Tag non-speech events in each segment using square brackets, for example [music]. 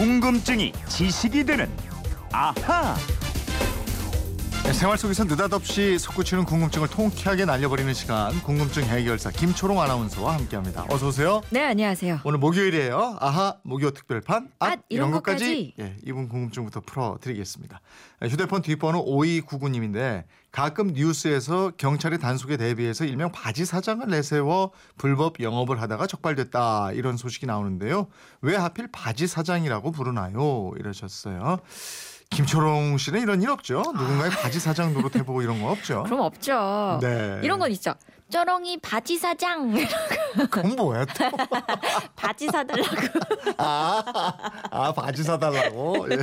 궁금증이 지식이 되는 아하. 네, 생활 속에서 느닷없이 솟구치는 궁금증을 통쾌하게 날려버리는 시간 궁금증 해결사 김초롱 아나운서와 함께합니다. 어서 오세요. 네, 안녕하세요. 오늘 목요일이에요. 아하 목요 특별판 앗, 앗, 이런 것까지. 예, 이분 궁금증부터 풀어드리겠습니다. 예, 휴대폰 뒷번호 5299님인데 가끔 뉴스에서 경찰의 단속에 대비해서 일명 바지 사장을 내세워 불법 영업을 하다가 적발됐다 이런 소식이 나오는데요. 왜 하필 바지 사장이라고 부르나요? 이러셨어요. 김초롱 씨는 이런 일 없죠? 누군가의 바지 사장 노릇 해보고 이런 거 없죠? [laughs] 그럼 없죠. 네. 이런 건 있죠. 쩌렁이 바지 사장 [laughs] 그건 뭐야 또? [laughs] 바지 사달라고. 아, 아 바지 사달라고. 예.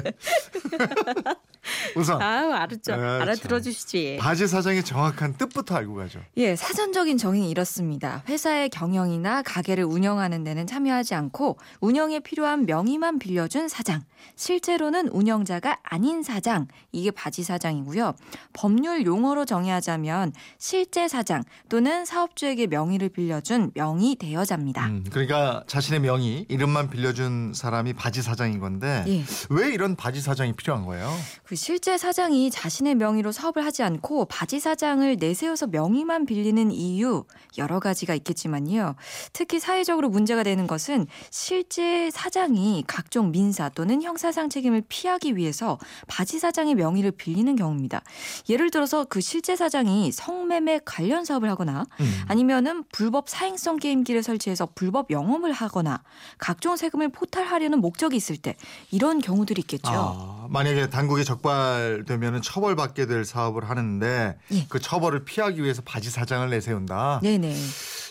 우선 아유 알았죠. 네, 알아들어 참. 주시지. 바지 사장의 정확한 뜻부터 알고 가죠. 예, 사전적인 정의는 이렇습니다. 회사의 경영이나 가게를 운영하는 데는 참여하지 않고 운영에 필요한 명의만 빌려준 사장. 실제로는 운영자가 아닌 사장. 이게 바지 사장이고요. 법률 용어로 정의하자면 실제 사장 또는 사업주에게 명의를 빌려준 명의 대여자입니다. 음, 그러니까 자신의 명의, 이름만 빌려준 사람이 바지 사장인 건데 예. 왜 이런 바지 사장이 필요한 거예요? 그 실제 사장이 자신의 명의로 사업을 하지 않고 바지 사장을 내세워서 명의만 빌리는 이유 여러 가지가 있겠지만요. 특히 사회적으로 문제가 되는 것은 실제 사장이 각종 민사 또는 형사상 책임을 피하기 위해서 바지 사장의 명의를 빌리는 경우입니다. 예를 들어서 그 실제 사장이 성매매 관련 사업을 하거나 음. 아니면은 불법 사행성 게임기를 설치해서 불법 영업을 하거나 각종 세금을 포탈하려는 목적이 있을 때 이런 경우들이 있겠죠. 아, 만약에 당국에 적발되면 처벌받게 될 사업을 하는데 예. 그 처벌을 피하기 위해서 바지 사장을 내세운다. 네네.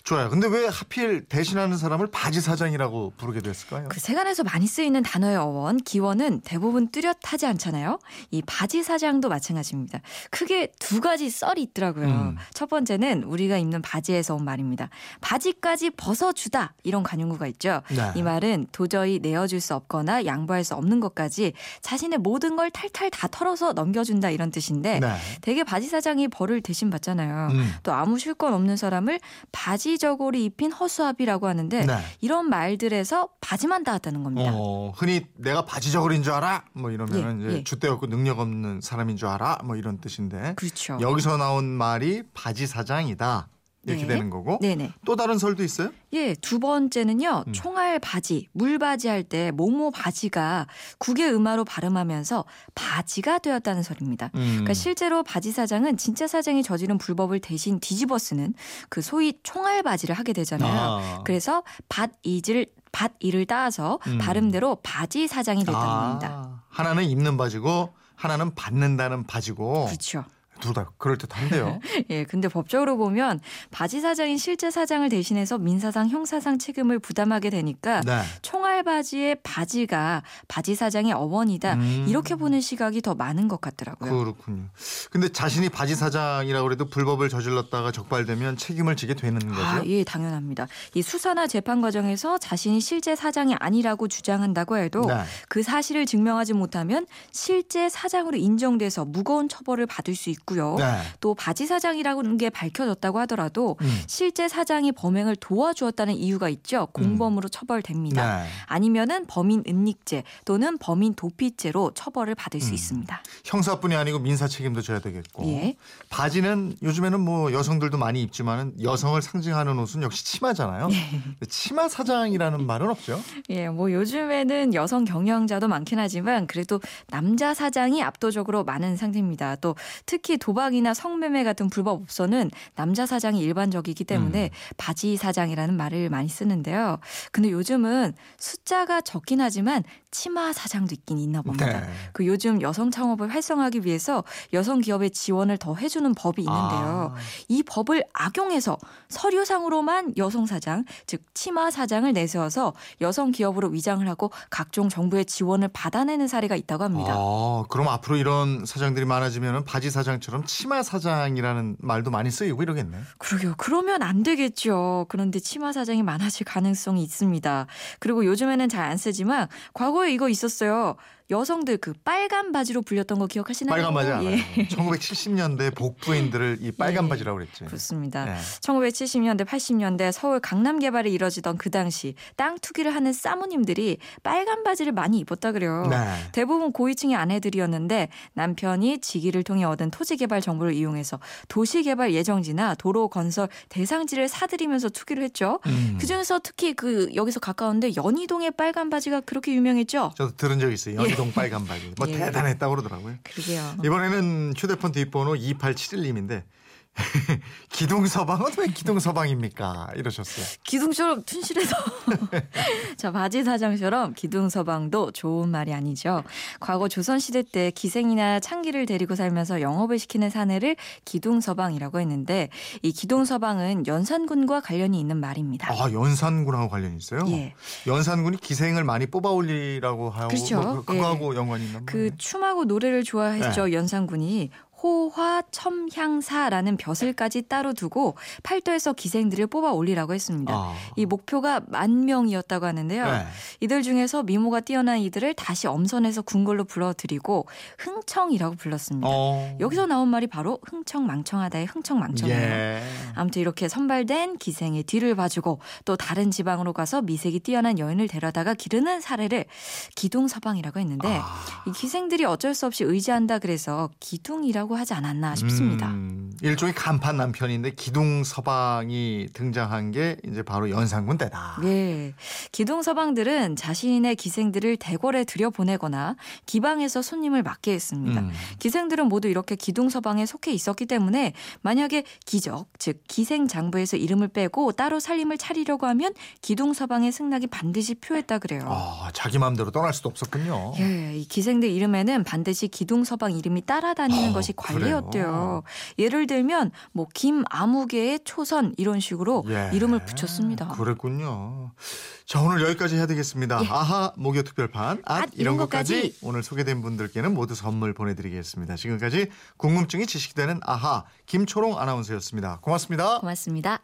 좋아요. 근데 왜 하필 대신하는 사람을 바지 사장이라고 부르게 됐을까요? 그 세간에서 많이 쓰이는 단어의 어원, 기원은 대부분 뚜렷하지 않잖아요. 이 바지 사장도 마찬가지입니다. 크게 두 가지 썰이 있더라고요. 음. 첫 번째는 우리가 입는 바지에서 온 말입니다. 바지까지 벗어주다 이런 관용구가 있죠. 네. 이 말은 도저히 내어줄 수 없거나 양보할 수 없는 것까지 자신의 모든 걸 탈탈 다 털어서 넘겨준다 이런 뜻인데 네. 대개 바지 사장이 벌을 대신 받잖아요. 음. 또 아무 쉴 건 없는 사람을 바지 저고리 입힌 허수아비라고 하는데 네. 이런 말들에서 바지만 닿았다는 겁니다. 어, 흔히 내가 바지 저고리인 줄 알아? 뭐 이러면 예, 이제 예. 주대 없고 능력 없는 사람인 줄 알아? 뭐 이런 뜻인데 그렇죠. 여기서 나온 말이 바지 사장이다 이렇게 네. 되는 거고 네네. 또 다른 설도 있어요? 예, 두 번째는요. 음. 총알 바지, 물바지 할 때 모모 바지가 국의 음화로 발음하면서 바지가 되었다는 설입니다. 음. 그러니까 실제로 바지 사장은 진짜 사장이 저지른 불법을 대신 뒤집어 쓰는 그 소위 총알 바지를 하게 되잖아요. 아. 그래서 밭 이질 밭 이를 따서 음. 발음대로 바지 사장이 됐다는 아, 겁니다. 하나는 입는 바지고 하나는 받는다는 바지고 그렇죠. 둘다 그럴 듯한데요. [laughs] 예, 근데 법적으로 보면 바지 사장인 실제 사장을 대신해서 민사상, 형사상 책임을 부담하게 되니까 네. 총알 바지의 바지가 바지 사장의 어원이다. 음. 이렇게 보는 시각이 더 많은 것 같더라고요. 그렇군요. 근데 자신이 바지 사장이라고 해도 불법을 저질렀다가 적발되면 책임을 지게 되는 거죠. 아, 예, 당연합니다. 이 수사나 재판 과정에서 자신이 실제 사장이 아니라고 주장한다고 해도 네. 그 사실을 증명하지 못하면 실제 사장으로 인정돼서 무거운 처벌을 받을 수 있고요. 네. 또 바지 사장이라는 게 밝혀졌다고 하더라도 음. 실제 사장이 범행을 도와주었다는 이유가 있죠. 공범으로 처벌됩니다. 네. 아니면은 범인 은닉죄 또는 범인 도피죄로 처벌을 받을 수 음. 있습니다. 형사뿐이 아니고 민사 책임도 져야 되겠고. 예. 바지는 요즘에는 뭐 여성들도 많이 입지만은 여성을 상징하는 옷은 역시 치마잖아요. 네. 근데 치마 사장이라는 말은 없죠. 예, 뭐 요즘에는 여성 경영자도 많긴 하지만 그래도 남자 사장이 압도적으로 많은 상태입니다. 또 특히 도박이나 성매매 같은 불법 업소는 남자 사장이 일반적이기 때문에 바지 사장이라는 말을 많이 쓰는데요. 근데 요즘은 숫자가 적긴 하지만 치마 사장도 있긴 있나 봅니다. 네. 그 요즘 여성 창업을 활성화하기 위해서 여성 기업의 지원을 더 해주는 법이 있는데요. 아. 이 법을 악용해서 서류상으로만 여성 사장, 즉 치마 사장을 내세워서 여성 기업으로 위장을 하고 각종 정부의 지원을 받아내는 사례가 있다고 합니다. 아, 그럼 앞으로 이런 사장들이 많아지면 바지 사장 처럼 치마 사장이라는 말도 많이 쓰이고 이러겠네. 그러게요. 그러면 안 되겠죠. 그런데 치마 사장이 많아질 가능성이 있습니다. 그리고 요즘에는 잘 안 쓰지만 과거에 이거 있었어요. 여성들 그 빨간 바지로 불렸던 거 기억하시나요? 빨간 바지 알아요. 예. 1970년대 [laughs] 복부인들을 이 빨간 예. 바지라고 그랬지. 그렇습니다. 네. 1970년대, 80년대 서울 강남 개발이 이뤄지던 그 당시 땅 투기를 하는 사모님들이 빨간 바지를 많이 입었다 그래요. 네. 대부분 고위층의 아내들이었는데 남편이 직위를 통해 얻은 토지 개발 정보를 이용해서 도시 개발 예정지나 도로 건설 대상지를 사들이면서 투기를 했죠. 음. 그 중에서 특히 그 여기서 가까운데 연희동의 빨간 바지가 그렇게 유명했죠. 저도 들은 적 있어요. 빨간 바지. 뭐 예. 대단했다고 그러더라고요. 그러게요. 이번에는 휴대폰 뒷번호 2871님인데 [laughs] 기둥 서방은 왜 기둥 서방입니까? 이러셨어요. 기둥처럼 튼실해서 [laughs] 자 바지 사장처럼 기둥 서방도 좋은 말이 아니죠. 과거 조선 시대 때 기생이나 창기를 데리고 살면서 영업을 시키는 사내를 기둥 서방이라고 했는데 이 기둥 서방은 연산군과 관련이 있는 말입니다. 아 연산군하고 관련이 있어요? 예. 연산군이 기생을 많이 뽑아올리라고 하고 그렇죠. 뭐 그, 거하고 연관이 있나 그 봐요. 춤하고 노래를 좋아했죠 연산군이 호화 첨향사라는 벼슬까지 따로 두고 팔도에서 기생들을 뽑아 올리라고 했습니다. 아. 이 목표가 만 명이었다고 하는데요. 네. 이들 중에서 미모가 뛰어난 이들을 다시 엄선해서 궁궐로 불러들이고 흥청이라고 불렀습니다. 어. 여기서 나온 말이 바로 흥청망청하다의 흥청망청이에요. 예. 아무튼 이렇게 선발된 기생의 뒤를 봐주고 또 다른 지방으로 가서 미색이 뛰어난 여인을 데려다가 기르는 사례를 기둥서방이라고 했는데 아. 이 기생들이 어쩔 수 없이 의지한다 그래서 기둥이라고 하지 않았나 싶습니다. 음, 일종의 간판 남편인데 기둥 서방이 등장한 게 이제 바로 연산군 때다. 네. 기둥 서방들은 자신의 기생들을 대궐에 들여보내거나 기방에서 손님을 맡게 했습니다. 음. 기생들은 모두 이렇게 기둥 서방에 속해 있었기 때문에 만약에 기적, 즉 기생 장부에서 이름을 빼고 따로 살림을 차리려고 하면 기둥 서방의 승낙이 반드시 표했다 그래요. 아, 자기 마음대로 떠날 수도 없었군요. 예, 이 기생들 이름에는 반드시 기둥 서방 이름이 따라다니는 어, 것이? 관례였대요. 예를 들면 뭐 김아무개의 초선 이런 식으로 예. 이름을 붙였습니다. 그랬군요. 자, 오늘 여기까지 해야 되겠습니다. 예. 아하, 목요 특별판. 앗, 이런 것까지 것까지. 오늘 소개된 분들께는 모두 선물 보내드리겠습니다. 지금까지 궁금증이 지식되는 아하, 김초롱 아나운서였습니다. 고맙습니다. 고맙습니다.